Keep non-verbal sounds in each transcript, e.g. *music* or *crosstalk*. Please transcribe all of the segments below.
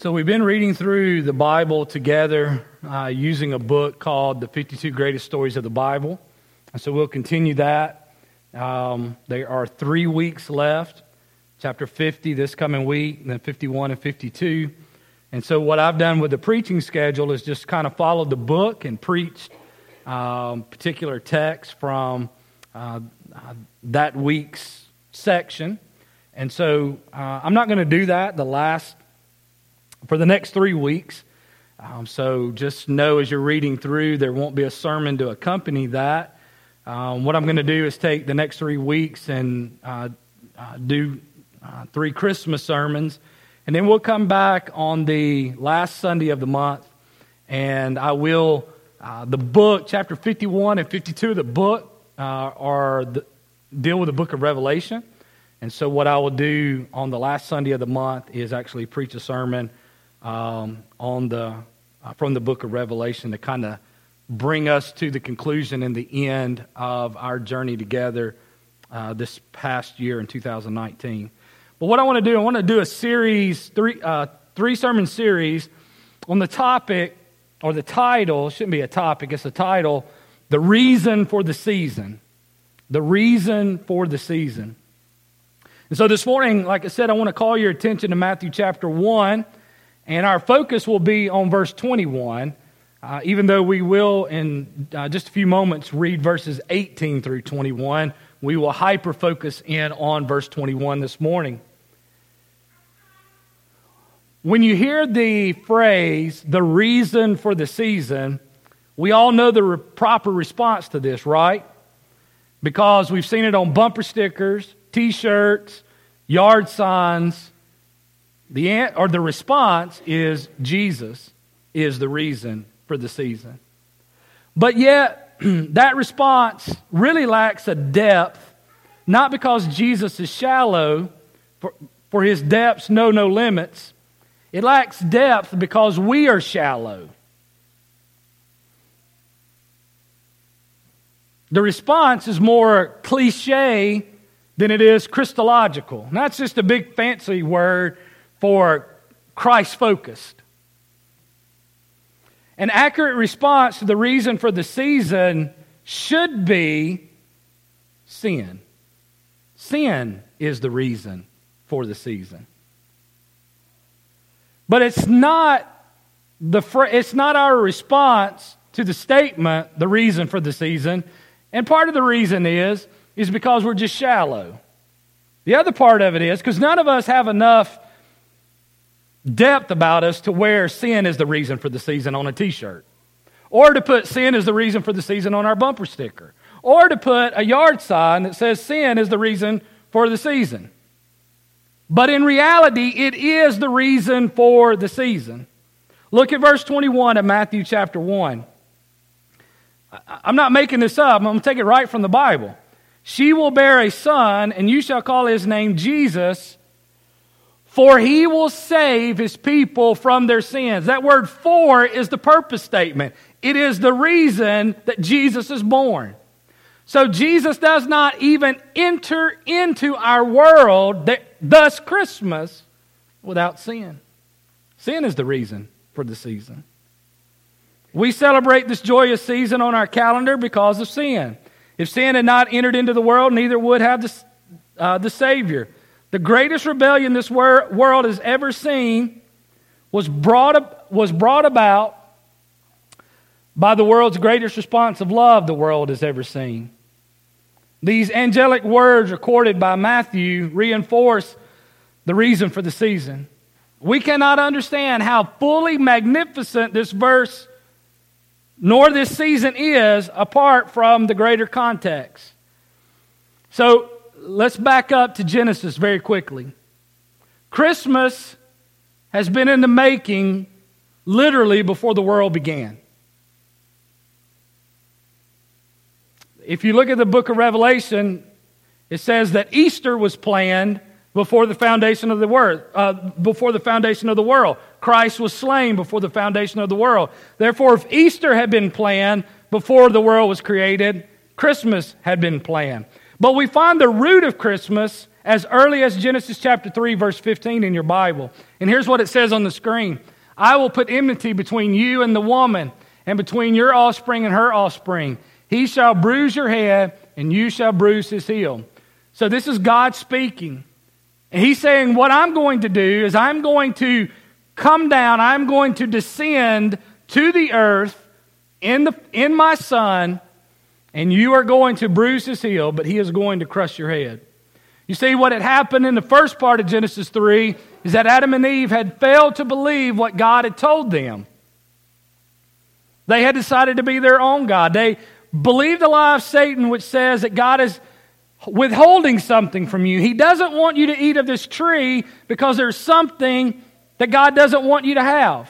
So, we've been reading through the Bible together uh, using a book called The 52 Greatest Stories of the Bible. And so, we'll continue that. Um, there are three weeks left chapter 50 this coming week, and then 51 and 52. And so, what I've done with the preaching schedule is just kind of followed the book and preached um, particular texts from uh, that week's section. And so, uh, I'm not going to do that the last for the next three weeks. Um, so just know as you're reading through, there won't be a sermon to accompany that. Um, what I'm going to do is take the next three weeks and uh, uh, do uh, three Christmas sermons. And then we'll come back on the last Sunday of the month. And I will, uh, the book, chapter 51 and 52 of the book, uh, are the, deal with the book of Revelation. And so, what I will do on the last Sunday of the month is actually preach a sermon um, on the, uh, from the book of Revelation to kind of bring us to the conclusion and the end of our journey together uh, this past year in 2019. But what I want to do, I want to do a series, three, uh, three sermon series on the topic, or the title, shouldn't be a topic, it's a title, The Reason for the Season. The Reason for the Season. And so this morning, like I said, I want to call your attention to Matthew chapter 1. And our focus will be on verse 21, uh, even though we will, in uh, just a few moments, read verses 18 through 21. We will hyper focus in on verse 21 this morning. When you hear the phrase, the reason for the season, we all know the re- proper response to this, right? Because we've seen it on bumper stickers, t shirts, yard signs, the, or the response is Jesus is the reason for the season. But yet, *clears throat* that response really lacks a depth, not because Jesus is shallow, for, for his depths know no limits. It lacks depth because we are shallow. The response is more cliche than it is Christological. That's just a big fancy word for Christ focused. An accurate response to the reason for the season should be sin. Sin is the reason for the season. But it's not the it's not our response to the statement the reason for the season. And part of the reason is is because we're just shallow. The other part of it is because none of us have enough depth about us to where sin is the reason for the season on a t shirt, or to put sin is the reason for the season on our bumper sticker, or to put a yard sign that says sin is the reason for the season. But in reality, it is the reason for the season. Look at verse 21 of Matthew chapter 1. I'm not making this up, I'm going to take it right from the Bible. She will bear a son, and you shall call his name Jesus for he will save his people from their sins. That word for is the purpose statement. It is the reason that Jesus is born. So Jesus does not even enter into our world, that, thus Christmas, without sin. Sin is the reason for the season. We celebrate this joyous season on our calendar because of sin. If sin had not entered into the world, neither would have the, uh, the Savior. The greatest rebellion this wor- world has ever seen was brought, was brought about by the world's greatest response of love the world has ever seen. These angelic words recorded by Matthew reinforce the reason for the season. We cannot understand how fully magnificent this verse nor this season is apart from the greater context. So, let's back up to Genesis very quickly. Christmas has been in the making literally before the world began. If you look at the book of Revelation, it says that Easter was planned before the foundation of the world. Uh, before the foundation of the world, Christ was slain before the foundation of the world. Therefore, if Easter had been planned before the world was created, Christmas had been planned. But we find the root of Christmas as early as Genesis chapter 3, verse 15 in your Bible. And here's what it says on the screen I will put enmity between you and the woman, and between your offspring and her offspring. He shall bruise your head, and you shall bruise his heel. So this is God speaking. And he's saying, What I'm going to do is I'm going to come down, I'm going to descend to the earth in, the, in my son, and you are going to bruise his heel, but he is going to crush your head. You see, what had happened in the first part of Genesis 3 is that Adam and Eve had failed to believe what God had told them. They had decided to be their own God. They believed the lie of Satan, which says that God is withholding something from you. He doesn't want you to eat of this tree because there's something that God doesn't want you to have.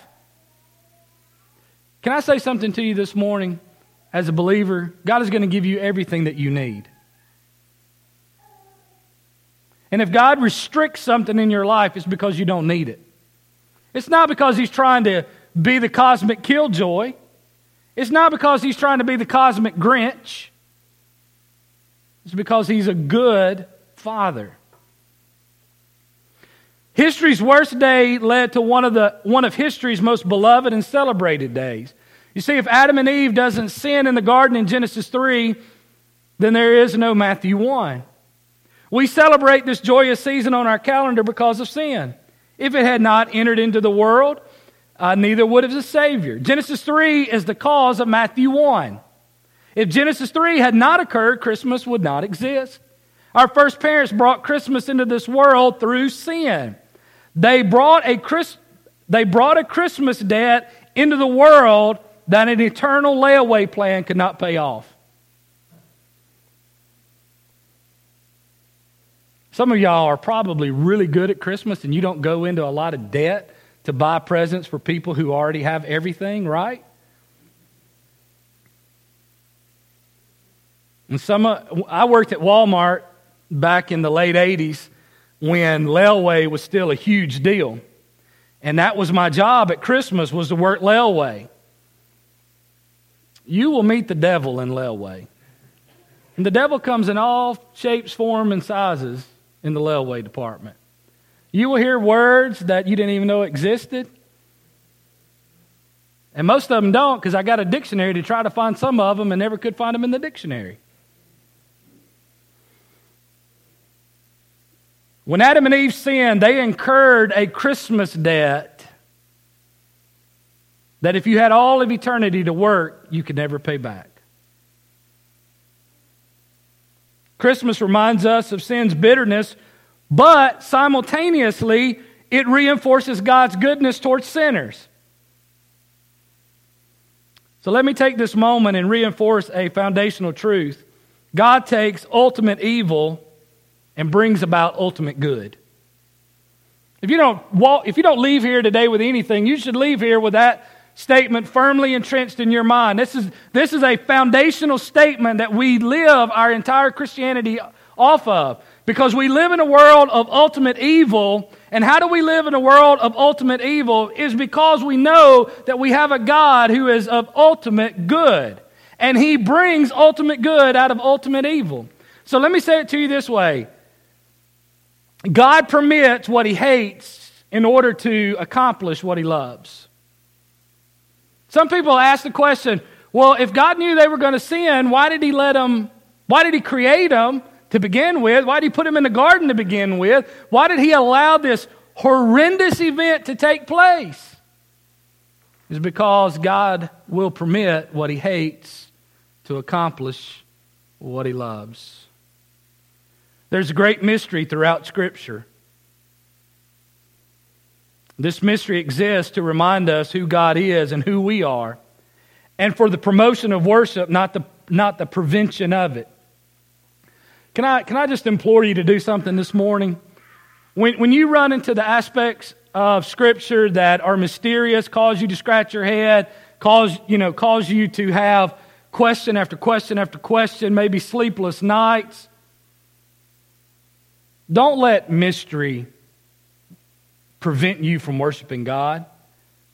Can I say something to you this morning as a believer? God is going to give you everything that you need. And if God restricts something in your life, it's because you don't need it. It's not because He's trying to be the cosmic killjoy. It's not because He's trying to be the cosmic Grinch. It's because He's a good Father. History's worst day led to one of, the, one of history's most beloved and celebrated days. You see, if Adam and Eve doesn't sin in the garden in Genesis 3, then there is no Matthew 1. We celebrate this joyous season on our calendar because of sin. If it had not entered into the world, uh, neither would have the Savior. Genesis 3 is the cause of Matthew 1. If Genesis 3 had not occurred, Christmas would not exist. Our first parents brought Christmas into this world through sin. They brought a, Chris, they brought a Christmas debt into the world that an eternal layaway plan could not pay off. Some of y'all are probably really good at Christmas and you don't go into a lot of debt to buy presents for people who already have everything, right? And some, I worked at Walmart back in the late 80s when layaway was still a huge deal. And that was my job at Christmas was to work layaway. You will meet the devil in layaway. And the devil comes in all shapes, forms, and sizes in the layaway department. You will hear words that you didn't even know existed. And most of them don't because I got a dictionary to try to find some of them and never could find them in the dictionary. When Adam and Eve sinned, they incurred a Christmas debt that if you had all of eternity to work, you could never pay back. Christmas reminds us of sin's bitterness, but simultaneously, it reinforces God's goodness towards sinners. So let me take this moment and reinforce a foundational truth. God takes ultimate evil and brings about ultimate good. If you don't walk, if you don't leave here today with anything, you should leave here with that statement firmly entrenched in your mind. This is, this is a foundational statement that we live our entire Christianity off of. Because we live in a world of ultimate evil. And how do we live in a world of ultimate evil? Is because we know that we have a God who is of ultimate good. And he brings ultimate good out of ultimate evil. So let me say it to you this way God permits what he hates in order to accomplish what he loves. Some people ask the question, well, if God knew they were going to sin, why did he let them, why did he create them to begin with? Why did he put them in the garden to begin with? Why did he allow this horrendous event to take place? Is because God will permit what he hates to accomplish what he loves. There's a great mystery throughout Scripture. This mystery exists to remind us who God is and who we are, and for the promotion of worship, not the, not the prevention of it. Can I, can I just implore you to do something this morning? When, when you run into the aspects of Scripture that are mysterious, cause you to scratch your head, cause, you know, cause you to have question after question after question, maybe sleepless nights, don't let mystery prevent you from worshiping God.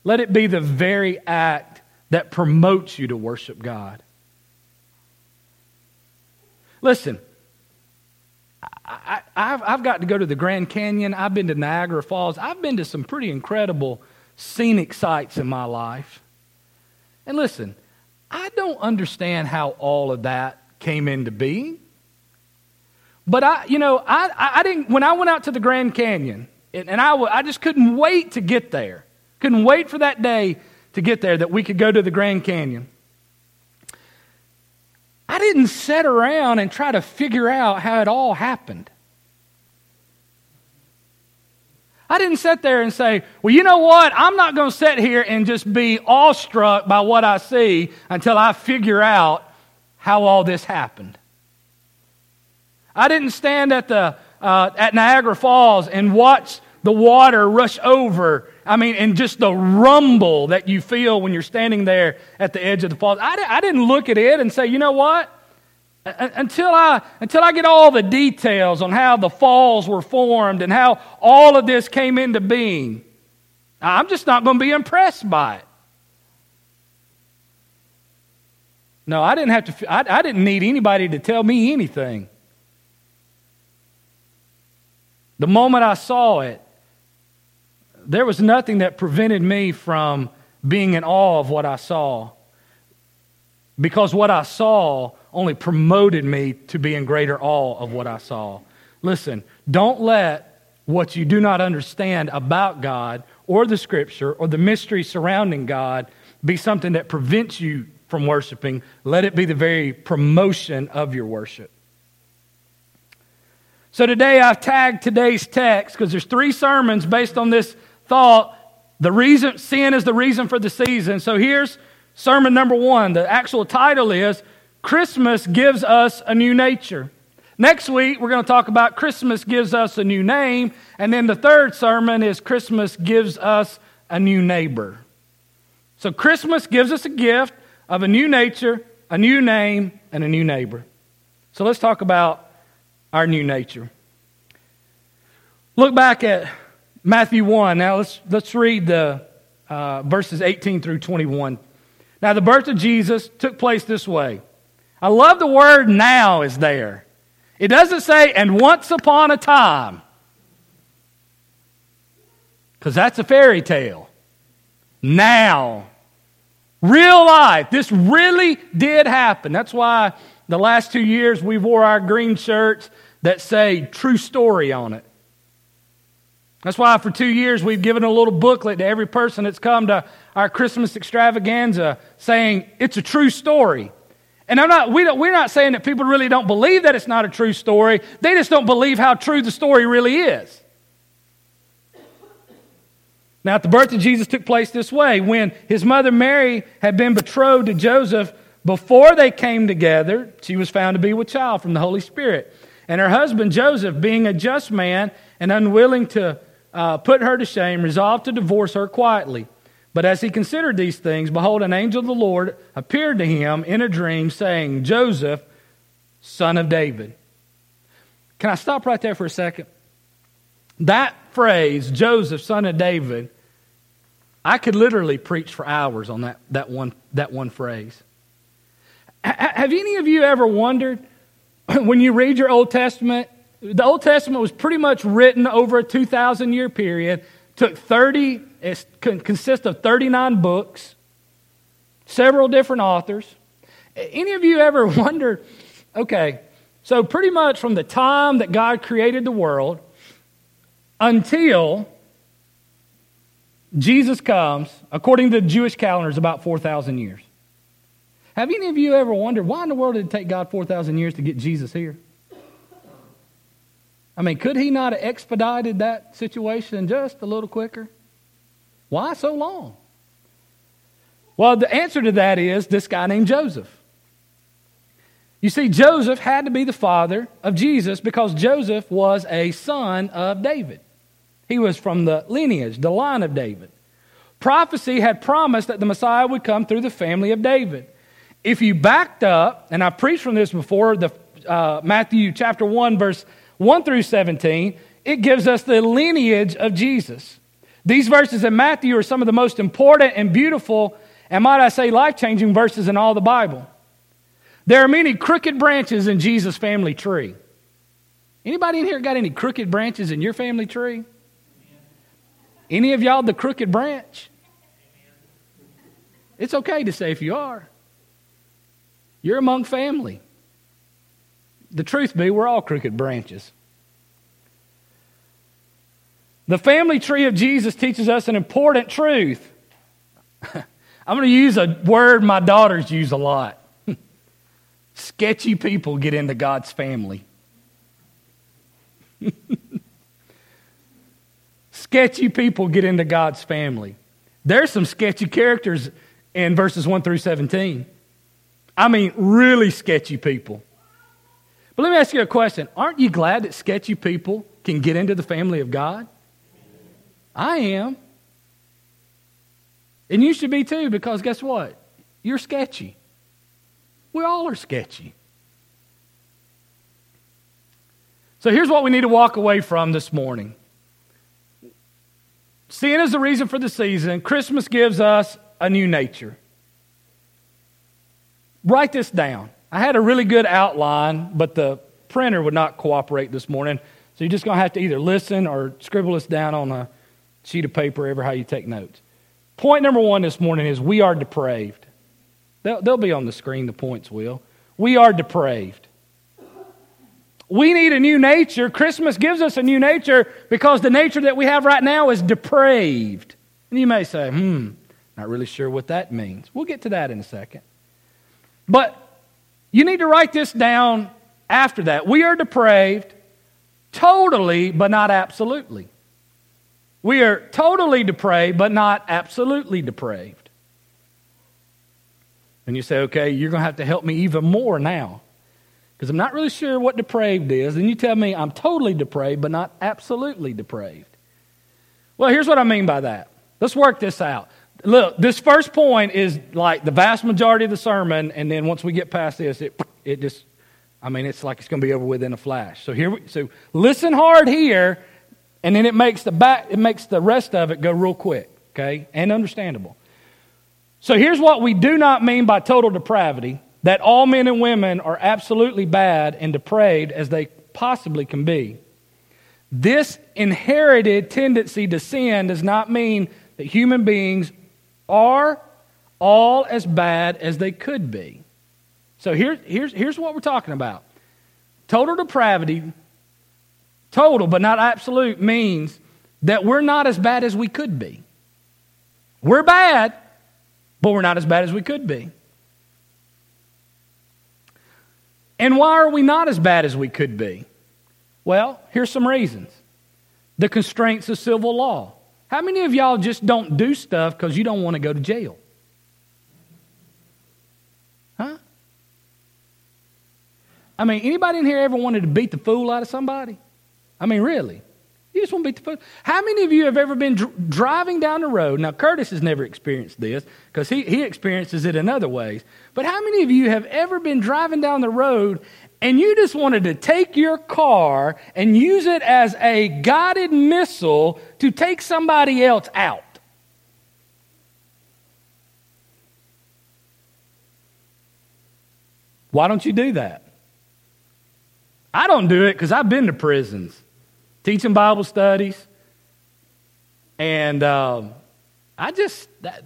Let it be the very act that promotes you to worship God. Listen, I, I've, I've got to go to the Grand Canyon. I've been to Niagara Falls. I've been to some pretty incredible scenic sites in my life. And listen, I don't understand how all of that came into being. But I, you know, I, I didn't, when I went out to the Grand Canyon, and, and I, I just couldn't wait to get there. Couldn't wait for that day to get there that we could go to the Grand Canyon. I didn't sit around and try to figure out how it all happened. I didn't sit there and say, well, you know what? I'm not going to sit here and just be awestruck by what I see until I figure out how all this happened. I didn't stand at, the, uh, at Niagara Falls and watch the water rush over. I mean, and just the rumble that you feel when you're standing there at the edge of the falls. I, I didn't look at it and say, you know what? Uh, uh, until I, until I get all the details on how the falls were formed and how all of this came into being, I'm just not going to be impressed by it. No, I didn't have to, I, I didn't need anybody to tell me anything. The moment I saw it, there was nothing that prevented me from being in awe of what I saw. Because what I saw only promoted me to be in greater awe of what I saw. Listen, don't let what you do not understand about God or the Scripture or the mystery surrounding God be something that prevents you from worshiping. Let it be the very promotion of your worship. So today I've tagged today's text because there's three sermons based on this thought the reason sin is the reason for the season. So here's sermon number one. The actual title is Christmas gives us a new nature. Next week, we're going to talk about Christmas gives us a new name. And then the third sermon is Christmas gives us a new neighbor. So Christmas gives us a gift of a new nature, a new name, and a new neighbor. So let's talk about our new nature. Look back at Matthew 1. Now let's, let's read the uh, verses 18 through 21. Now, the birth of Jesus took place this way. I love the word now is there. It doesn't say, and once upon a time, because that's a fairy tale. Now, real life. This really did happen. That's why the last two years we wore our green shirts that say true story on it. That's why for two years we've given a little booklet to every person that's come to our Christmas extravaganza saying it's a true story. And I'm not, we don't, we're not saying that people really don't believe that it's not a true story. They just don't believe how true the story really is. Now, the birth of Jesus took place this way. When his mother Mary had been betrothed to Joseph, before they came together, she was found to be with child from the Holy Spirit. And her husband Joseph, being a just man and unwilling to uh, put her to shame, resolved to divorce her quietly. But as he considered these things, behold, an angel of the Lord appeared to him in a dream, saying, Joseph, son of David. Can I stop right there for a second? That phrase, Joseph, son of David, I could literally preach for hours on that, that, one, that one phrase. H- have any of you ever wondered *clears throat* when you read your Old Testament the Old Testament was pretty much written over a 2,000 year period, took 30, it consists of 39 books, several different authors. Any of you ever *laughs* wonder, okay, so pretty much from the time that God created the world until Jesus comes, according to the Jewish calendar, is about 4,000 years. Have any of you ever wondered why in the world did it take God 4,000 years to get Jesus here? I mean, could he not have expedited that situation just a little quicker? Why so long? Well, the answer to that is this guy named Joseph. You see, Joseph had to be the father of Jesus because Joseph was a son of David. He was from the lineage, the line of David. Prophecy had promised that the Messiah would come through the family of David. If you backed up, and I preached from this before, the uh, Matthew chapter 1, verse 1 through 17, it gives us the lineage of Jesus. These verses in Matthew are some of the most important and beautiful, and might I say, life changing verses in all the Bible. There are many crooked branches in Jesus' family tree. Anybody in here got any crooked branches in your family tree? Any of y'all the crooked branch? It's okay to say if you are. You're among family. The truth be, we're all crooked branches. The family tree of Jesus teaches us an important truth. *laughs* I'm going to use a word my daughters use a lot. *laughs* Sketchy people get into God's family. *laughs* sketchy people get into God's family. There's some sketchy characters in verses 1 through 17. I mean, really sketchy people. But let me ask you a question. Aren't you glad that sketchy people can get into the family of God? I am. And you should be too, because guess what? You're sketchy. We all are sketchy. So here's what we need to walk away from this morning. Sin is the reason for the season. Christmas gives us a new nature. Write this down. I had a really good outline, but the printer would not cooperate this morning. So you're just going to have to either listen or scribble this down on a sheet of paper, ever how you take notes. Point number one this morning is we are depraved. They'll, they'll be on the screen, the points will. We are depraved. We need a new nature. Christmas gives us a new nature because the nature that we have right now is depraved. And you may say, hmm, not really sure what that means. We'll get to that in a second. But you need to write this down after that. We are depraved totally, but not absolutely. We are totally depraved, but not absolutely depraved. And you say, okay, you're going to have to help me even more now. Because I'm not really sure what depraved is. And you tell me I'm totally depraved, but not absolutely depraved. Well, here's what I mean by that. Let's work this out. Look, this first point is like the vast majority of the sermon, and then once we get past this, it, it just, I mean, it's like it's going to be over within a flash. So here, we, so listen hard here and then it makes the back it makes the rest of it go real quick okay and understandable so here's what we do not mean by total depravity that all men and women are absolutely bad and depraved as they possibly can be this inherited tendency to sin does not mean that human beings are all as bad as they could be so here, here's, here's what we're talking about total depravity total but not absolute means that we're not as bad as we could be. We're bad, but we're not as bad as we could be. And why are we not as bad as we could be? Well, here's some reasons the constraints of civil law. How many of y'all just don't do stuff because you don't want to go to jail? Huh? I mean, anybody in here ever wanted to beat the fool out of somebody? I mean, really. You just want to beat the foot. How many of you have ever been dr- driving down the road? Now, Curtis has never experienced this because he, he experiences it in other ways. But how many of you have ever been driving down the road and you just wanted to take your car and use it as a guided missile to take somebody else out? Why don't you do that? I don't do it because I've been to prisons teaching Bible studies. And um, I just, that,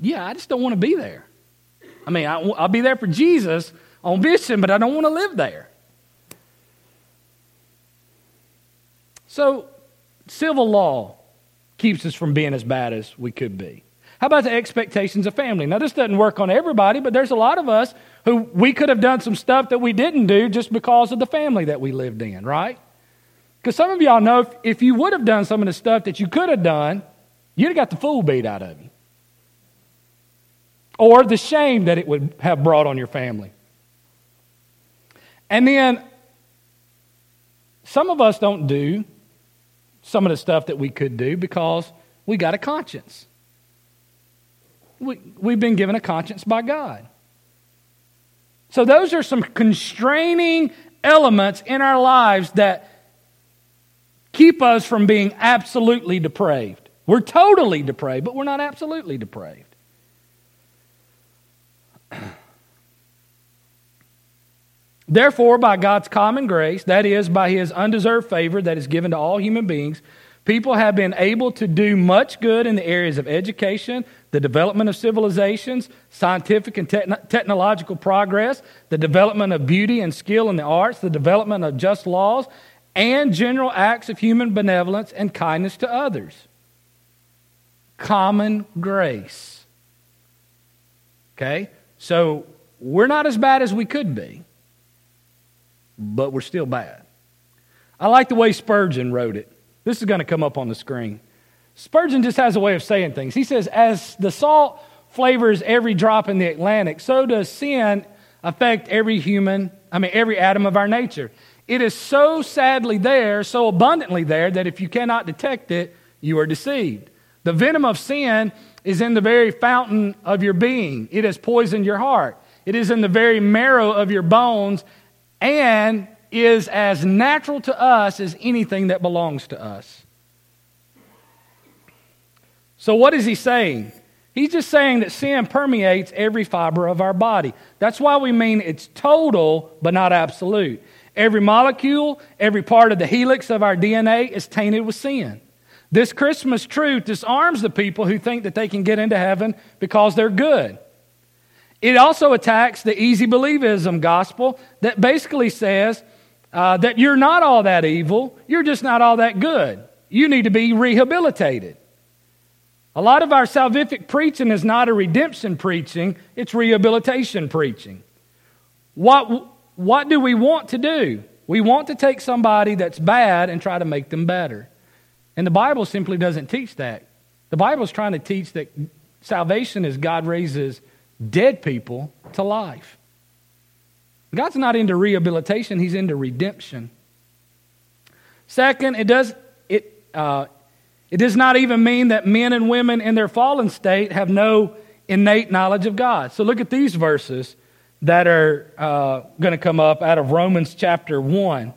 yeah, I just don't want to be there. I mean, I, I'll be there for Jesus on mission, but I don't want to live there. So, civil law keeps us from being as bad as we could be. How about the expectations of family? Now, this doesn't work on everybody, but there's a lot of us who we could have done some stuff that we didn't do just because of the family that we lived in, right? Because some of y'all know if, if you would have done some of the stuff that you could have done, you'd have got the fool beat out of you. Or the shame that it would have brought on your family. And then some of us don't do some of the stuff that we could do because we got a conscience. We, we've been given a conscience by God. So, those are some constraining elements in our lives that keep us from being absolutely depraved. We're totally depraved, but we're not absolutely depraved. Therefore, by God's common grace, that is, by his undeserved favor that is given to all human beings, people have been able to do much good in the areas of education, the development of civilizations, scientific and technological progress, the development of beauty and skill in the arts, the development of just laws, and general acts of human benevolence and kindness to others. Common grace. Okay? So we're not as bad as we could be but we're still bad. I like the way Spurgeon wrote it. This is going to come up on the screen. Spurgeon just has a way of saying things. He says, As the salt flavors every drop in the Atlantic, so does sin affect every human, I mean, every atom of our nature. It is so sadly there, so abundantly there, that if you cannot detect it, you are deceived. The venom of sin is in the very fountain of your being, it has poisoned your heart. It is in the very marrow of your bones, and is as natural to us as anything that belongs to us. So, what is he saying? He's just saying that sin permeates every fiber of our body. That's why we mean it's total, but not absolute. Every molecule, every part of the helix of our DNA is tainted with sin. This Christmas truth disarms the people who think that they can get into heaven because they're good. It also attacks the easy believism gospel that basically says uh, that you're not all that evil, you're just not all that good. You need to be rehabilitated. A lot of our salvific preaching is not a redemption preaching, it's rehabilitation preaching. What, what do we want to do? We want to take somebody that's bad and try to make them better. And the Bible simply doesn't teach that. The Bible is trying to teach that salvation is God raises dead people to life. God's not into rehabilitation, He's into redemption. Second, it does, it, uh, it does not even mean that men and women in their fallen state have no innate knowledge of God. So look at these verses that are uh, going to come up out of Romans chapter 1.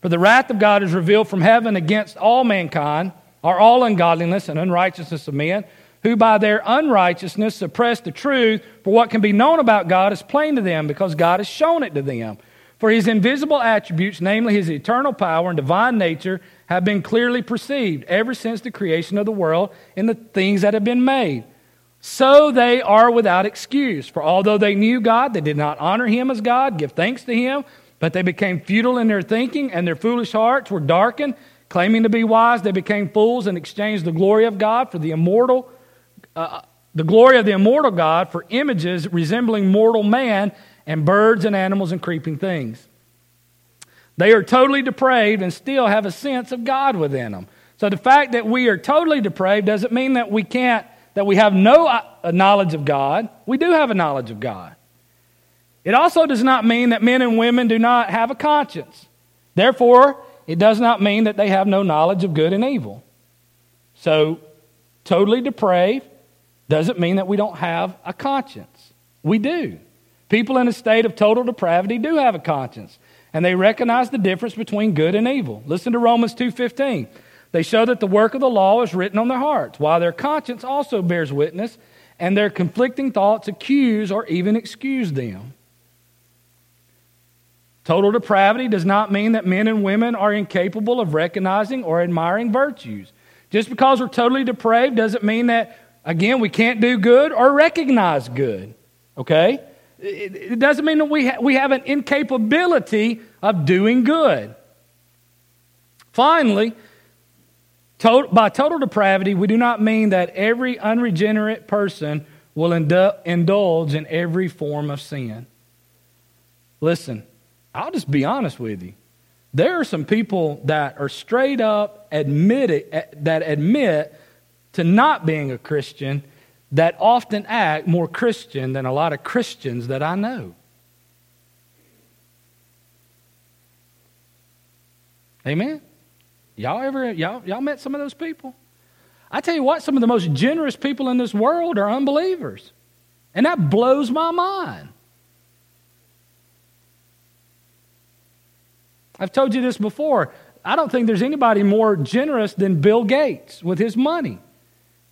For the wrath of God is revealed from heaven against all mankind, or all ungodliness and unrighteousness of men who by their unrighteousness suppress the truth, for what can be known about God is plain to them, because God has shown it to them. For his invisible attributes, namely his eternal power and divine nature, have been clearly perceived ever since the creation of the world in the things that have been made. So they are without excuse. For although they knew God, they did not honor him as God, give thanks to him, but they became futile in their thinking, and their foolish hearts were darkened. Claiming to be wise, they became fools and exchanged the glory of God for the immortal uh, the glory of the immortal God for images resembling mortal man and birds and animals and creeping things. They are totally depraved and still have a sense of God within them. So the fact that we are totally depraved doesn't mean that we can't, that we have no uh, knowledge of God. We do have a knowledge of God. It also does not mean that men and women do not have a conscience. Therefore, it does not mean that they have no knowledge of good and evil. So, totally depraved doesn't mean that we don't have a conscience. We do. People in a state of total depravity do have a conscience, and they recognize the difference between good and evil. Listen to Romans 2:15. They show that the work of the law is written on their hearts, while their conscience also bears witness, and their conflicting thoughts accuse or even excuse them. Total depravity does not mean that men and women are incapable of recognizing or admiring virtues. Just because we're totally depraved doesn't mean that Again, we can't do good or recognize good. Okay? It, it doesn't mean that we, ha- we have an incapability of doing good. Finally, to- by total depravity, we do not mean that every unregenerate person will indu- indulge in every form of sin. Listen, I'll just be honest with you. There are some people that are straight up admit eh, that admit to not being a Christian that often act more Christian than a lot of Christians that I know. Amen. Y'all ever y'all y'all met some of those people? I tell you what, some of the most generous people in this world are unbelievers. And that blows my mind. I've told you this before. I don't think there's anybody more generous than Bill Gates with his money.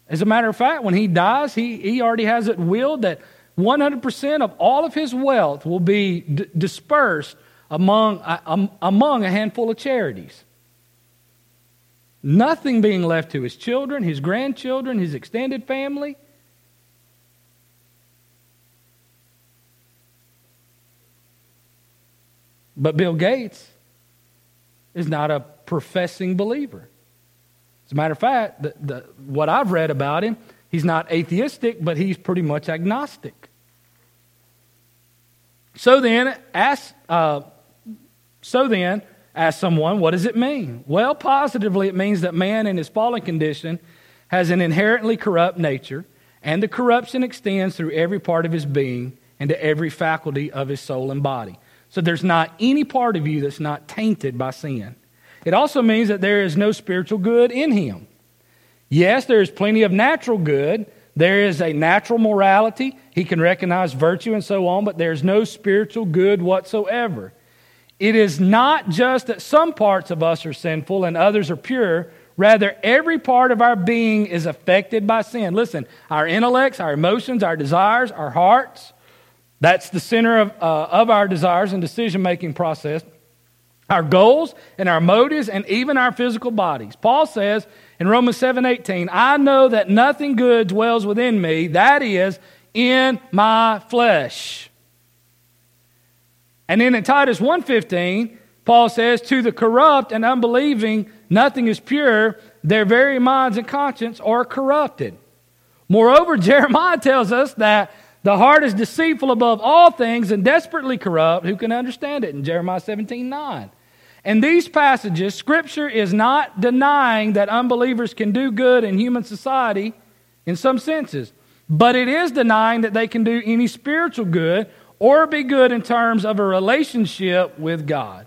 As a matter of fact, when he dies, he, he already has it willed that 100% of all of his wealth will be d- dispersed among, uh, among a handful of charities. Nothing being left to his children, his grandchildren, his extended family. But Bill Gates is not a professing believer. As a matter of fact, the, the, what I've read about him, he's not atheistic, but he's pretty much agnostic. So then, ask, uh, so then, ask someone, what does it mean? Well, positively, it means that man in his fallen condition has an inherently corrupt nature, and the corruption extends through every part of his being and to every faculty of his soul and body. So there's not any part of you that's not tainted by sin. It also means that there is no spiritual good in him. Yes, there is plenty of natural good. There is a natural morality. He can recognize virtue and so on, but there's no spiritual good whatsoever. It is not just that some parts of us are sinful and others are pure. Rather, every part of our being is affected by sin. Listen, our intellects, our emotions, our desires, our hearts, that's the center of, uh, of our desires and decision making process. Our goals and our motives and even our physical bodies. Paul says in Romans 7 18, I know that nothing good dwells within me, that is, in my flesh. And then in Titus 1:15, Paul says, To the corrupt and unbelieving, nothing is pure, their very minds and conscience are corrupted. Moreover, *laughs* Jeremiah tells us that the heart is deceitful above all things and desperately corrupt. Who can understand it? In Jeremiah 17 9. In these passages, Scripture is not denying that unbelievers can do good in human society in some senses, but it is denying that they can do any spiritual good or be good in terms of a relationship with God.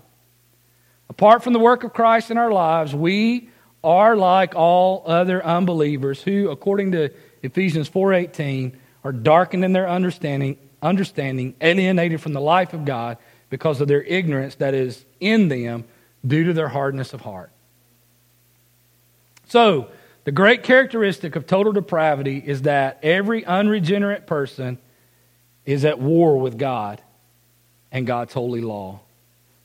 Apart from the work of Christ in our lives, we are like all other unbelievers who, according to Ephesians 4:18, are darkened in their understanding, understanding, alienated from the life of God because of their ignorance that is in them due to their hardness of heart. So, the great characteristic of total depravity is that every unregenerate person is at war with God and God's holy law.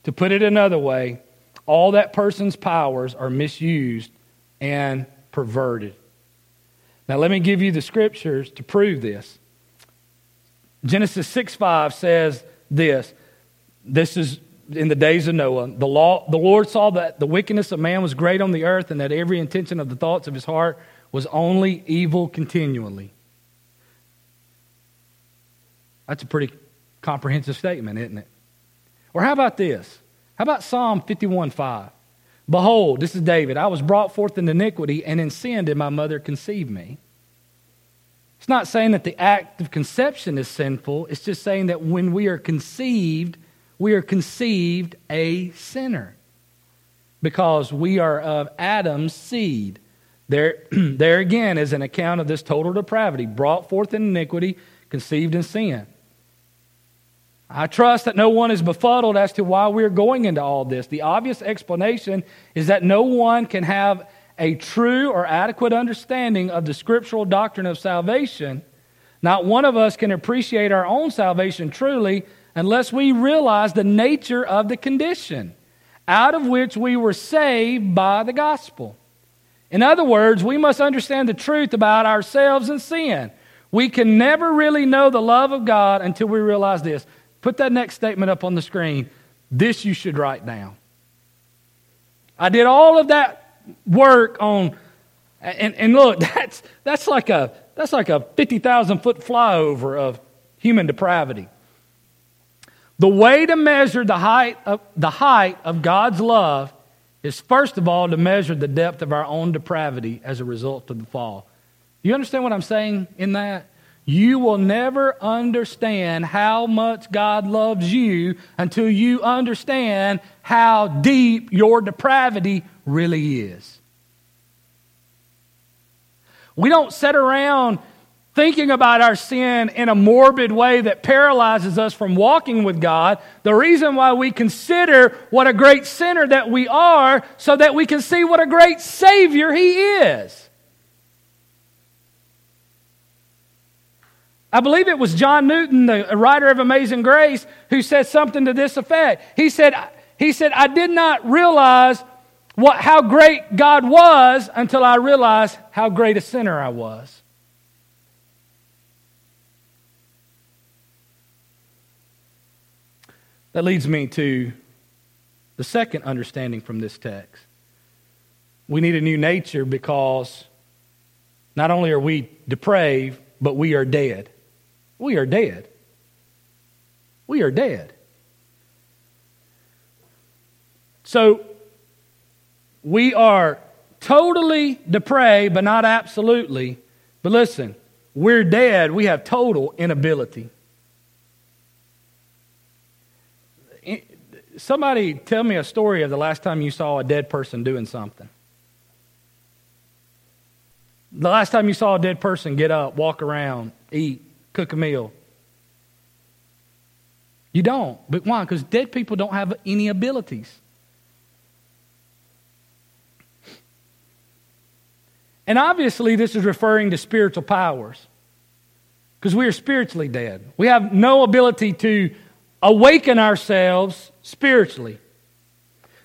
To put it another way, all that person's powers are misused and perverted. Now, let me give you the scriptures to prove this. Genesis 6 5 says this. This is in the days of Noah. The, law, the Lord saw that the wickedness of man was great on the earth, and that every intention of the thoughts of his heart was only evil continually. That's a pretty comprehensive statement, isn't it? Or how about this? How about Psalm 51 5? Behold, this is David, I was brought forth in iniquity, and in sin did my mother conceive me. It's not saying that the act of conception is sinful, it's just saying that when we are conceived, we are conceived a sinner because we are of Adam's seed. There, *clears throat* there again is an account of this total depravity, brought forth in iniquity, conceived in sin. I trust that no one is befuddled as to why we're going into all this. The obvious explanation is that no one can have a true or adequate understanding of the scriptural doctrine of salvation. Not one of us can appreciate our own salvation truly unless we realize the nature of the condition out of which we were saved by the gospel. In other words, we must understand the truth about ourselves and sin. We can never really know the love of God until we realize this. Put that next statement up on the screen. This you should write down. I did all of that work on, and, and look, *laughs* that's, that's like a, that's like a 50,000 foot flyover of human depravity. The way to measure the height of, the height of God's love is, first of all, to measure the depth of our own depravity as a result of the fall. You understand what I'm saying in that? You will never understand how much God loves you until you understand how deep your depravity really is. We don't sit around thinking about our sin in a morbid way that paralyzes us from walking with God. The reason why we consider what a great sinner that we are so that we can see what a great Savior He is. I believe it was John Newton, the writer of Amazing Grace, who said something to this effect. He said, he said I did not realize what, how great God was until I realized how great a sinner I was. That leads me to the second understanding from this text. We need a new nature because not only are we depraved, but we are dead. We are dead. We are dead. So we are totally depraved, but not absolutely. But listen, we're dead. We have total inability. Somebody tell me a story of the last time you saw a dead person doing something. The last time you saw a dead person get up, walk around, eat, cook a meal. You don't. But why? Because dead people don't have any abilities. And obviously, this is referring to spiritual powers because we are spiritually dead. We have no ability to awaken ourselves spiritually.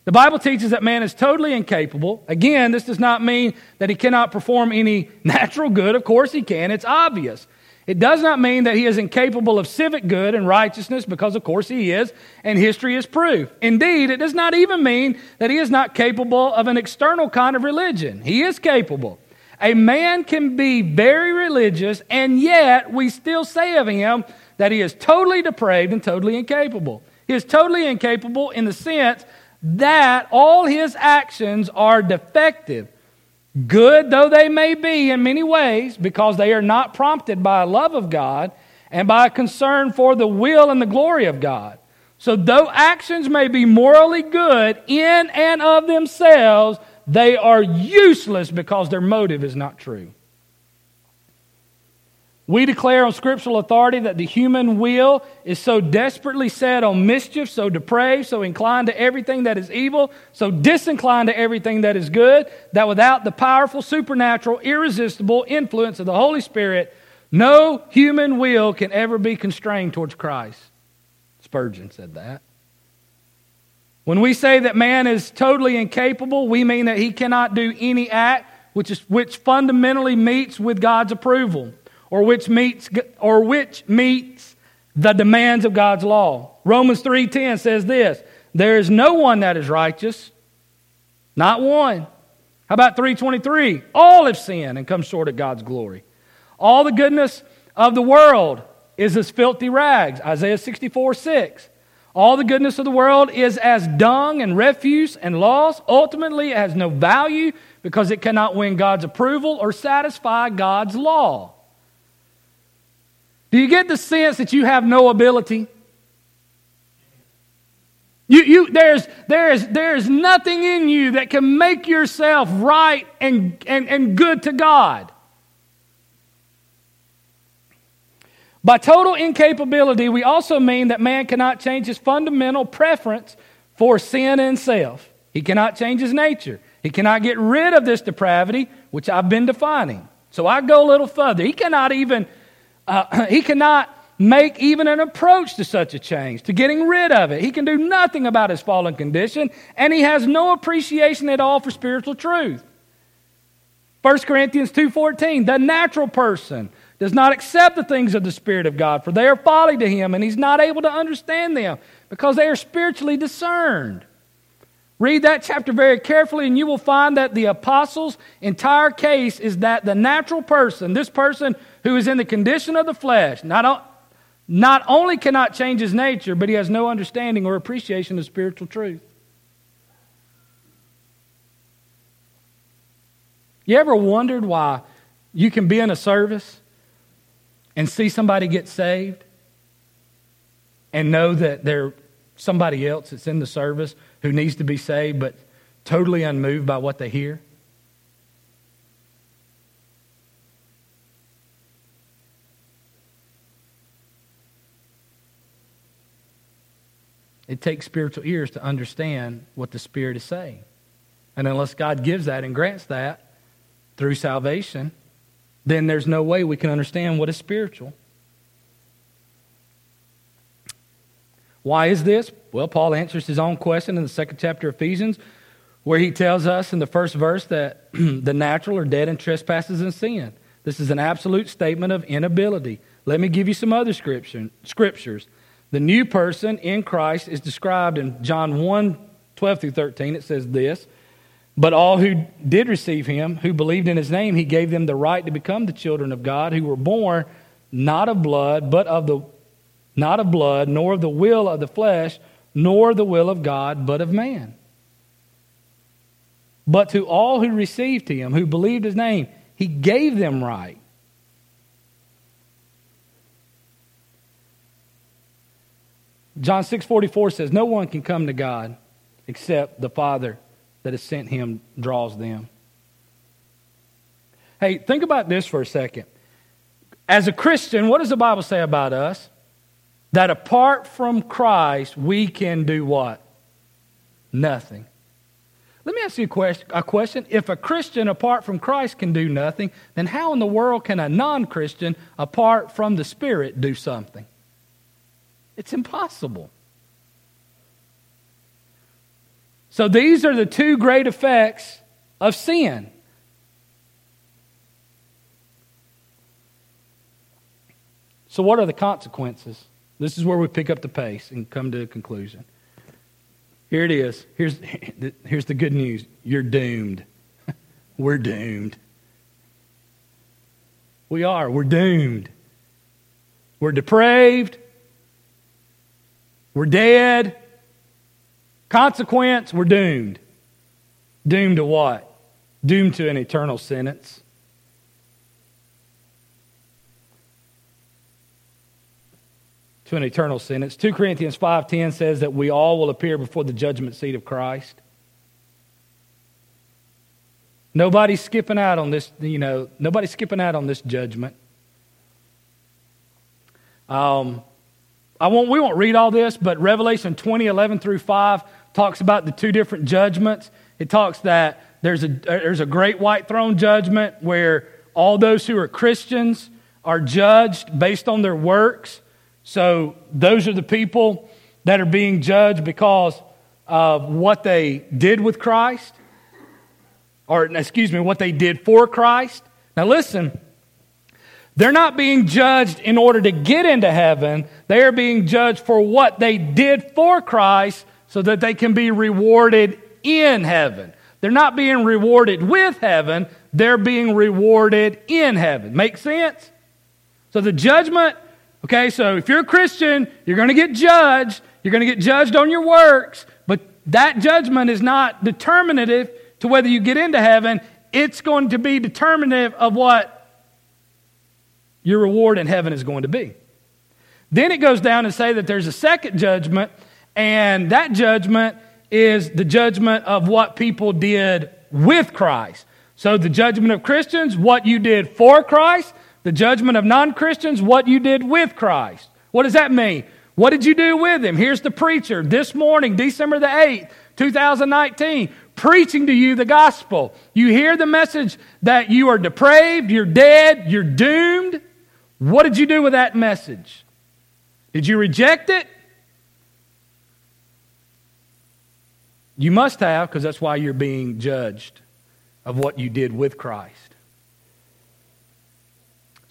The Bible teaches that man is totally incapable. Again, this does not mean that he cannot perform any *laughs* natural good. Of course, he can. It's obvious. It does not mean that he is incapable of civic good and righteousness, because of course he is, and history is proof. Indeed, it does not even mean that he is not capable of an external kind of religion. He is capable. A man can be very religious, and yet we still say of him that he is totally depraved and totally incapable. Is totally incapable in the sense that all his actions are defective. Good though they may be in many ways, because they are not prompted by a love of God and by a concern for the will and the glory of God. So, though actions may be morally good in and of themselves, they are useless because their motive is not true. We declare on scriptural authority that the human will is so desperately set on mischief, so depraved, so inclined to everything that is evil, so disinclined to everything that is good, that without the powerful, supernatural, irresistible influence of the Holy Spirit, no human will can ever be constrained towards Christ. Spurgeon said that. When we say that man is totally incapable, we mean that he cannot do any act which, is, which fundamentally meets with God's approval or which meets or which meets the demands of God's law. Romans 3:10 says this, there is no one that is righteous, not one. How about 323? All have sinned and come short of God's glory. All the goodness of the world is as filthy rags. Isaiah 64 6. All the goodness of the world is as dung and refuse and loss. Ultimately, it has no value because it cannot win God's approval or satisfy God's law. Do you get the sense that you have no ability? You, you, there's, there's, there's nothing in you that can make yourself right and, and, and good to God. By total incapability, we also mean that man cannot change his fundamental preference for sin and self. He cannot change his nature. He cannot get rid of this depravity, which I've been defining. So I go a little further. He cannot even uh, *clears throat* he cannot make even an approach to such a change, to getting rid of it. He can do nothing about his fallen condition, and he has no appreciation at all for spiritual truth. 1 Corinthians 2:14 The natural person does not accept the things of the spirit of God for they are folly to him and he's not able to understand them because they are spiritually discerned. Read that chapter very carefully, and you will find that the apostles' entire case is that the natural person, this person who is in the condition of the flesh, not, not only cannot change his nature, but he has no understanding or appreciation of spiritual truth. You ever wondered why you can be in a service and see somebody get saved and know that they're somebody else that's in the service who needs to be saved but totally unmoved by what they hear? It takes spiritual ears to understand what the Spirit is saying. And unless God gives that and grants that through salvation, then there's no way we can understand what is spiritual. Why is this? Well, Paul answers his own question in the second chapter of Ephesians, where he tells us in the first verse that *clears throat* the natural are dead in trespasses and sin. This is an absolute statement of inability. Let me give you some other scripture, scriptures. The new person in Christ is described in John 1 12 through 13. It says this But all who did receive him, who believed in his name, he gave them the right to become the children of God, who were born not of blood, but of the not of blood, nor of the will of the flesh, nor the will of God, but of man. But to all who received him, who believed his name, he gave them right. John 6:44 says, "No one can come to God except the Father that has sent him draws them." Hey, think about this for a second. As a Christian, what does the Bible say about us? That apart from Christ, we can do what? Nothing. Let me ask you a question. If a Christian apart from Christ can do nothing, then how in the world can a non Christian apart from the Spirit do something? It's impossible. So these are the two great effects of sin. So, what are the consequences? This is where we pick up the pace and come to a conclusion. Here it is. Here's, *laughs* here's the good news you're doomed. *laughs* We're doomed. We are. We're doomed. We're depraved. We're dead. Consequence, we're doomed. Doomed to what? Doomed to an eternal sentence. To an eternal sentence. 2 Corinthians 5:10 says that we all will appear before the judgment seat of Christ. Nobody's skipping out on this, you know, nobody's skipping out on this judgment. Um, I won't, we won't read all this, but Revelation 20, 11 through 5 talks about the two different judgments. It talks that there's a, there's a great white throne judgment where all those who are Christians are judged based on their works. So those are the people that are being judged because of what they did with Christ, or excuse me, what they did for Christ. Now listen, they're not being judged in order to get into heaven. They are being judged for what they did for Christ so that they can be rewarded in heaven. They're not being rewarded with heaven, they're being rewarded in heaven. Make sense? So the judgment, okay, so if you're a Christian, you're going to get judged. You're going to get judged on your works, but that judgment is not determinative to whether you get into heaven. It's going to be determinative of what your reward in heaven is going to be. Then it goes down to say that there's a second judgment, and that judgment is the judgment of what people did with Christ. So the judgment of Christians, what you did for Christ. The judgment of non Christians, what you did with Christ. What does that mean? What did you do with him? Here's the preacher this morning, December the 8th, 2019, preaching to you the gospel. You hear the message that you are depraved, you're dead, you're doomed. What did you do with that message? Did you reject it? You must have, because that's why you're being judged of what you did with Christ.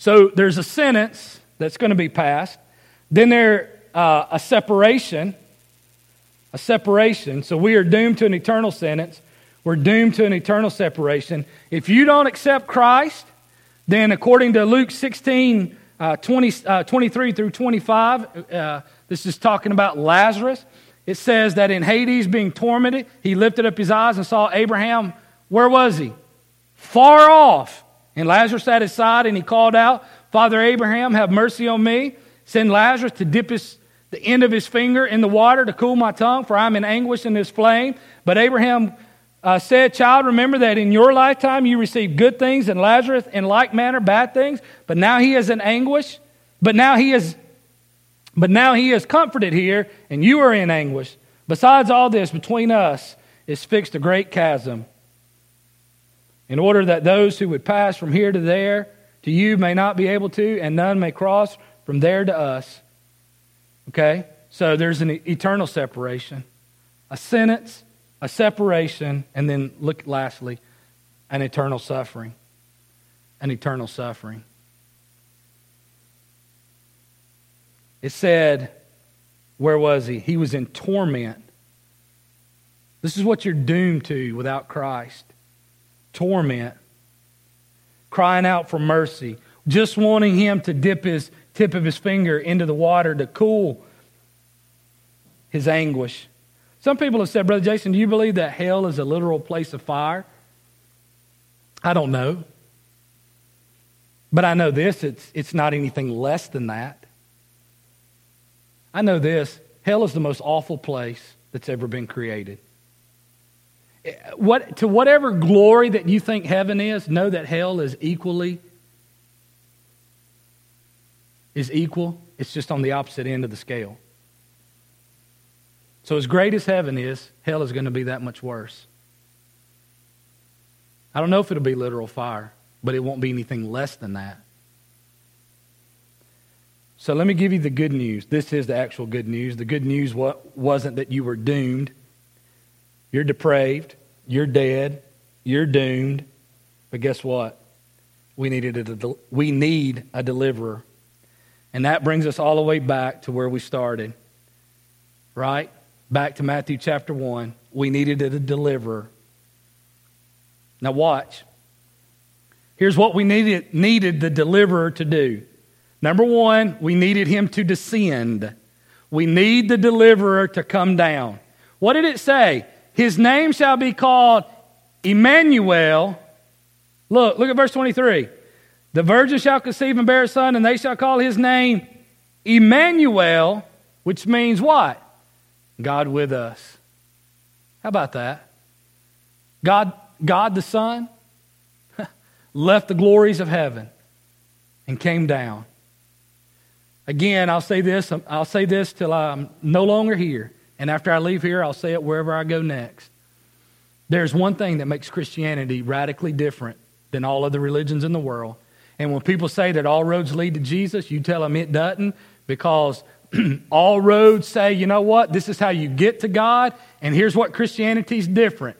So there's a sentence that's going to be passed. Then there uh, a separation, a separation. So we are doomed to an eternal sentence. We're doomed to an eternal separation. If you don't accept Christ, then according to Luke 16, uh, 20, uh, 23 through 25, uh, this is talking about Lazarus. It says that in Hades, being tormented, he lifted up his eyes and saw Abraham. Where was he? Far off. And Lazarus at his side, and he called out, Father Abraham, have mercy on me. Send Lazarus to dip his, the end of his finger in the water to cool my tongue, for I'm in anguish in this flame. But Abraham uh, said, Child, remember that in your lifetime you received good things, and Lazarus in like manner bad things. But now he is in anguish. But now he is, but now he is comforted here, and you are in anguish. Besides all this, between us is fixed a great chasm, in order that those who would pass from here to there to you may not be able to, and none may cross from there to us. Okay? So there's an eternal separation, a sentence, a separation, and then look lastly, an eternal suffering. An eternal suffering. It said, where was he? He was in torment. This is what you're doomed to without Christ torment, crying out for mercy, just wanting him to dip his tip of his finger into the water to cool his anguish. Some people have said, Brother Jason, do you believe that hell is a literal place of fire? I don't know. But I know this it's, it's not anything less than that. I know this hell is the most awful place that's ever been created. What, to whatever glory that you think heaven is, know that hell is equally is equal. It's just on the opposite end of the scale. So as great as heaven is, hell is going to be that much worse. I don't know if it'll be literal fire, but it won't be anything less than that. So let me give you the good news. This is the actual good news. The good news wasn't that you were doomed. You're depraved. You're dead. You're doomed. But guess what? We, needed a, we need a deliverer. And that brings us all the way back to where we started. Right? Back to Matthew chapter 1. We needed a deliverer. Now, watch. Here's what we needed, needed the deliverer to do Number one, we needed him to descend. We need the deliverer to come down. What did it say? His name shall be called Emmanuel. Look, look at verse 23. The virgin shall conceive and bear a son, and they shall call his name Emmanuel, which means what? God with us. How about that? God, God the Son *laughs* left the glories of heaven and came down Again, I'll say this, I'll say this till I'm no longer here. And after I leave here, I'll say it wherever I go next. There's one thing that makes Christianity radically different than all other religions in the world. And when people say that all roads lead to Jesus, you tell them it doesn't because *clears throat* all roads say, you know what, this is how you get to God, and here's what Christianity's different.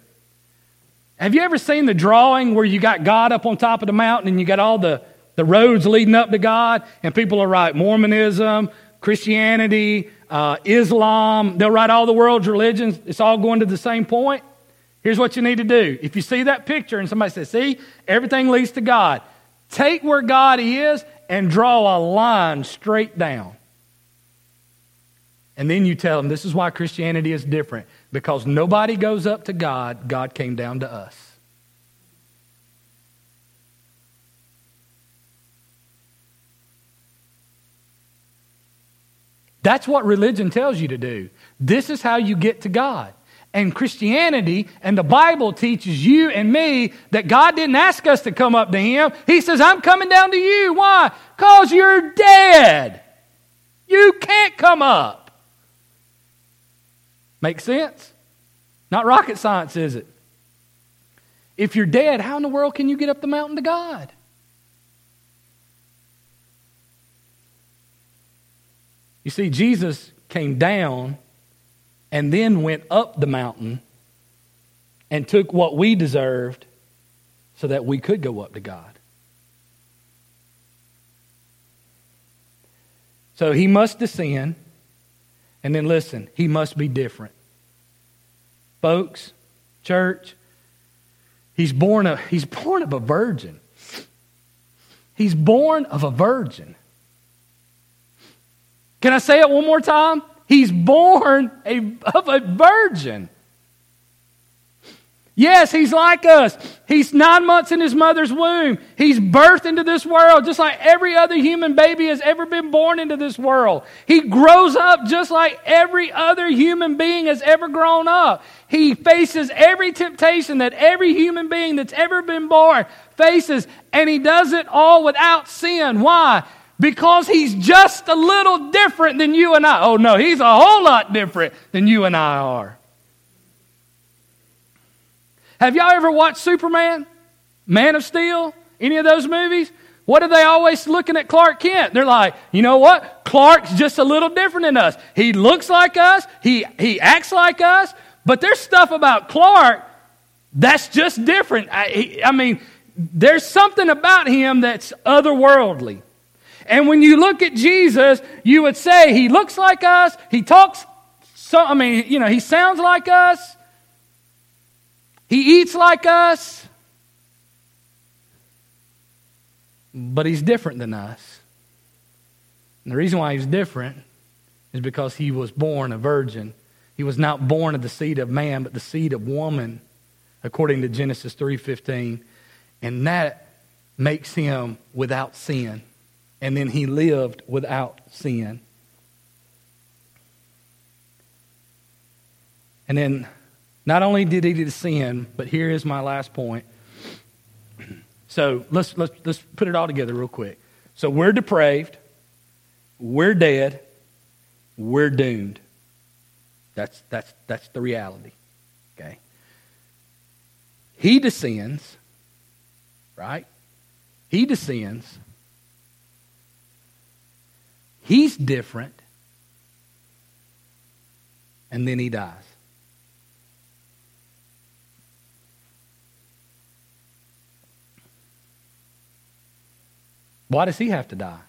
Have you ever seen the drawing where you got God up on top of the mountain and you got all the the roads leading up to God, and people are write Mormonism, Christianity, uh, Islam. They'll write all the world's religions. It's all going to the same point. Here's what you need to do. If you see that picture and somebody says, see, everything leads to God, take where God is and draw a line straight down. And then you tell them this is why Christianity is different because nobody goes up to God, God came down to us. That's what religion tells you to do. This is how you get to God. And Christianity and the Bible teaches you and me that God didn't ask us to come up to Him. He says, I'm coming down to you. Why? Because you're dead. You can't come up. Make sense? Not rocket science, is it? If you're dead, how in the world can you get up the mountain to God? You see, Jesus came down and then went up the mountain and took what we deserved so that we could go up to God. So he must descend, and then listen, he must be different. Folks, church, he's born of, he's born of a virgin. He's born of a virgin. Can I say it one more time? He's born a, of a virgin. Yes, he's like us. He's nine months in his mother's womb. He's birthed into this world just like every other human baby has ever been born into this world. He grows up just like every other human being has ever grown up. He faces every temptation that every human being that's ever been born faces, and he does it all without sin. Why? Because he's just a little different than you and I. Oh, no, he's a whole lot different than you and I are. Have y'all ever watched Superman? Man of Steel? Any of those movies? What are they always looking at Clark Kent? They're like, you know what? Clark's just a little different than us. He looks like us, he, he acts like us, but there's stuff about Clark that's just different. I, I mean, there's something about him that's otherworldly. And when you look at Jesus, you would say he looks like us, he talks, so, I mean, you know, he sounds like us, he eats like us, but he's different than us. And the reason why he's different is because he was born a virgin. He was not born of the seed of man, but the seed of woman, according to Genesis 3:15. And that makes him without sin. And then he lived without sin. And then not only did he sin, but here is my last point. *clears throat* So let's, let's, let's put it all together real quick. So we're depraved, we're dead, we're doomed. That's, that's, that's the reality. Okay? He descends, right? He descends. He's different. And then he dies. Why does he have to die?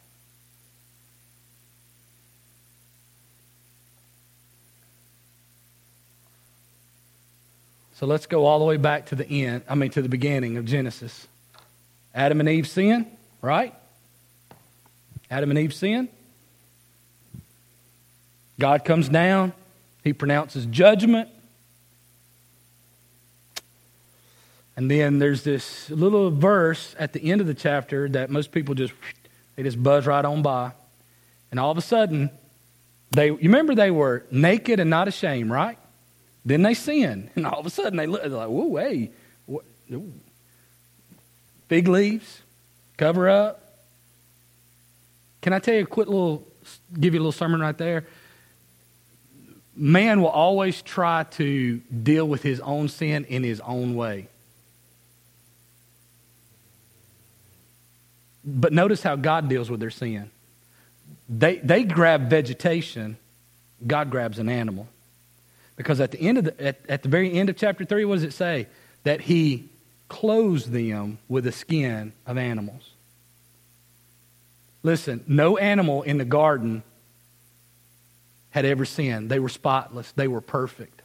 So let's go all the way back to the end, I mean, to the beginning of Genesis. Adam and Eve sin, right? Adam and Eve sin. God comes down, he pronounces judgment. And then there's this little verse at the end of the chapter that most people just they just buzz right on by. And all of a sudden, they you remember they were naked and not ashamed, right? Then they sin, *laughs* and all of a sudden they look they're like, "Whoa, hey, what, fig leaves, cover up." Can I tell you a quick little, give you a little sermon right there? Man will always try to deal with his own sin in his own way. But notice how God deals with their sin. They, they grab vegetation, God grabs an animal. Because at the end of the, at, at the very end of chapter 3, what does it say? That he clothes them with the skin of animals. Listen, no animal in the garden had ever sinned. They were spotless, they were perfect.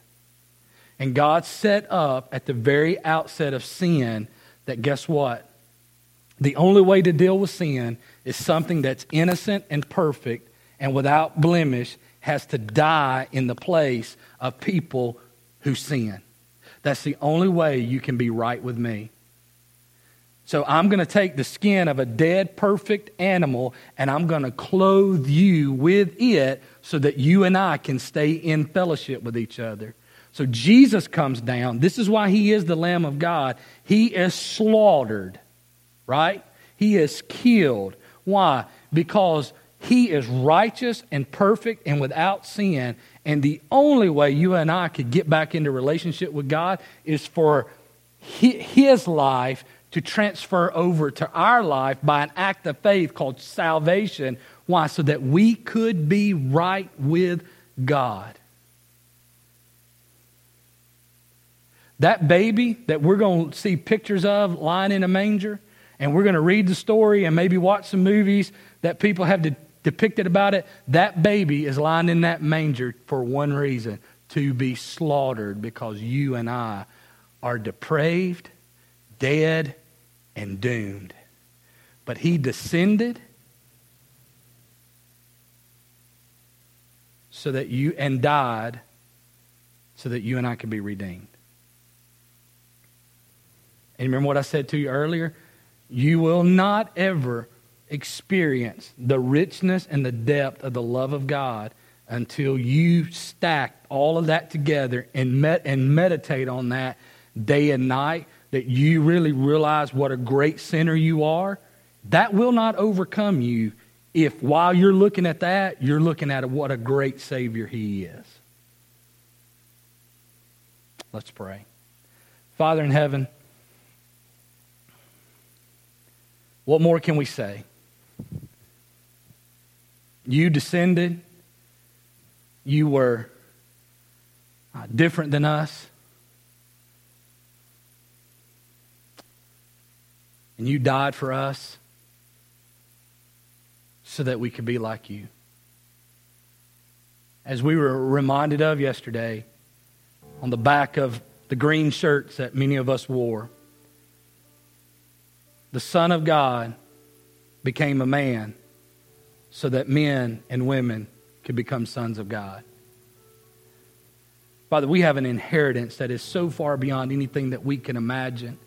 And God set up at the very outset of sin that guess what? The only way to deal with sin is something that's innocent and perfect and without blemish has to die in the place of people who sin. That's the only way you can be right with me. So I'm going to take the skin of a dead, perfect animal and I'm going to clothe you with it so that you and I can stay in fellowship with each other. So Jesus comes down. This is why he is the Lamb of God. He is slaughtered right? He is killed. Why? Because he is righteous and perfect and without sin. And the only way you and I could get back into relationship with God is for his life to transfer over to our life by an act of faith called salvation. Why? So that we could be right with God. That baby that we're going to see pictures of lying in a manger, and we're going to read the story and maybe watch some movies that people have de- depicted about it, that baby is lying in that manger for one reason to be slaughtered because you and I are depraved, dead, and doomed. But he descended so that you and died so that you and I could be redeemed. And remember what I said to you earlier? You will not ever experience the richness and the depth of the love of God until you stack all of that together and, met, and meditate on that day and night, that you really realize what a great sinner you are. That will not overcome you if while you're looking at that, you're looking at what a great Savior He is. Let's pray. Father in heaven, What more can we say? You descended. You were uh, different than us. And you died for us so that we could be like you. As we were reminded of yesterday, on the back of the green shirts that many of us wore, the Son of God became a man so that men and women could become sons of God. Father, we have an inheritance that is so far beyond anything that we can imagine,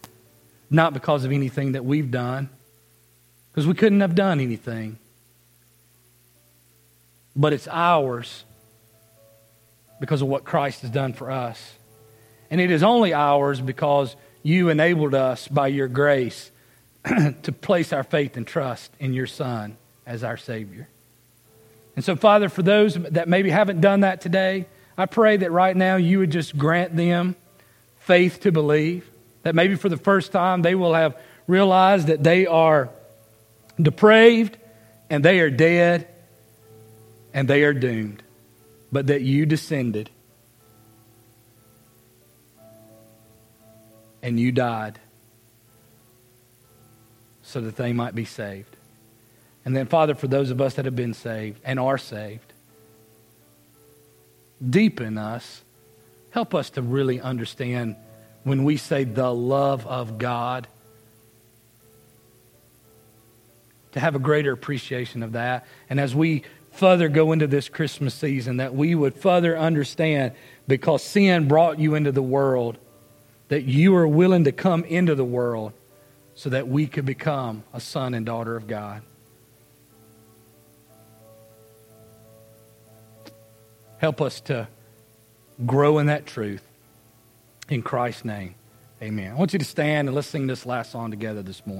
not because of anything that we've done, because we couldn't have done anything, but it's ours because of what Christ has done for us. And it is only ours because you enabled us by your grace *clears throat* to place our faith and trust in your Son as our Savior. And so, Father, for those that maybe haven't done that today, I pray that right now you would just grant them faith to believe, that maybe for the first time they will have realized that they are depraved and they are dead and they are doomed, but that you descended and you died so that they might be saved. And then, Father, for those of us that have been saved and are saved, deepen us. Help us to really understand when we say the love of God, to have a greater appreciation of that. And as we further go into this Christmas season, that we would further understand because sin brought you into the world, that you are willing to come into the world so that we could become a son and daughter of God. Help us to grow in that truth. In Christ's name, amen. I want you to stand and let's sing this last song together this morning.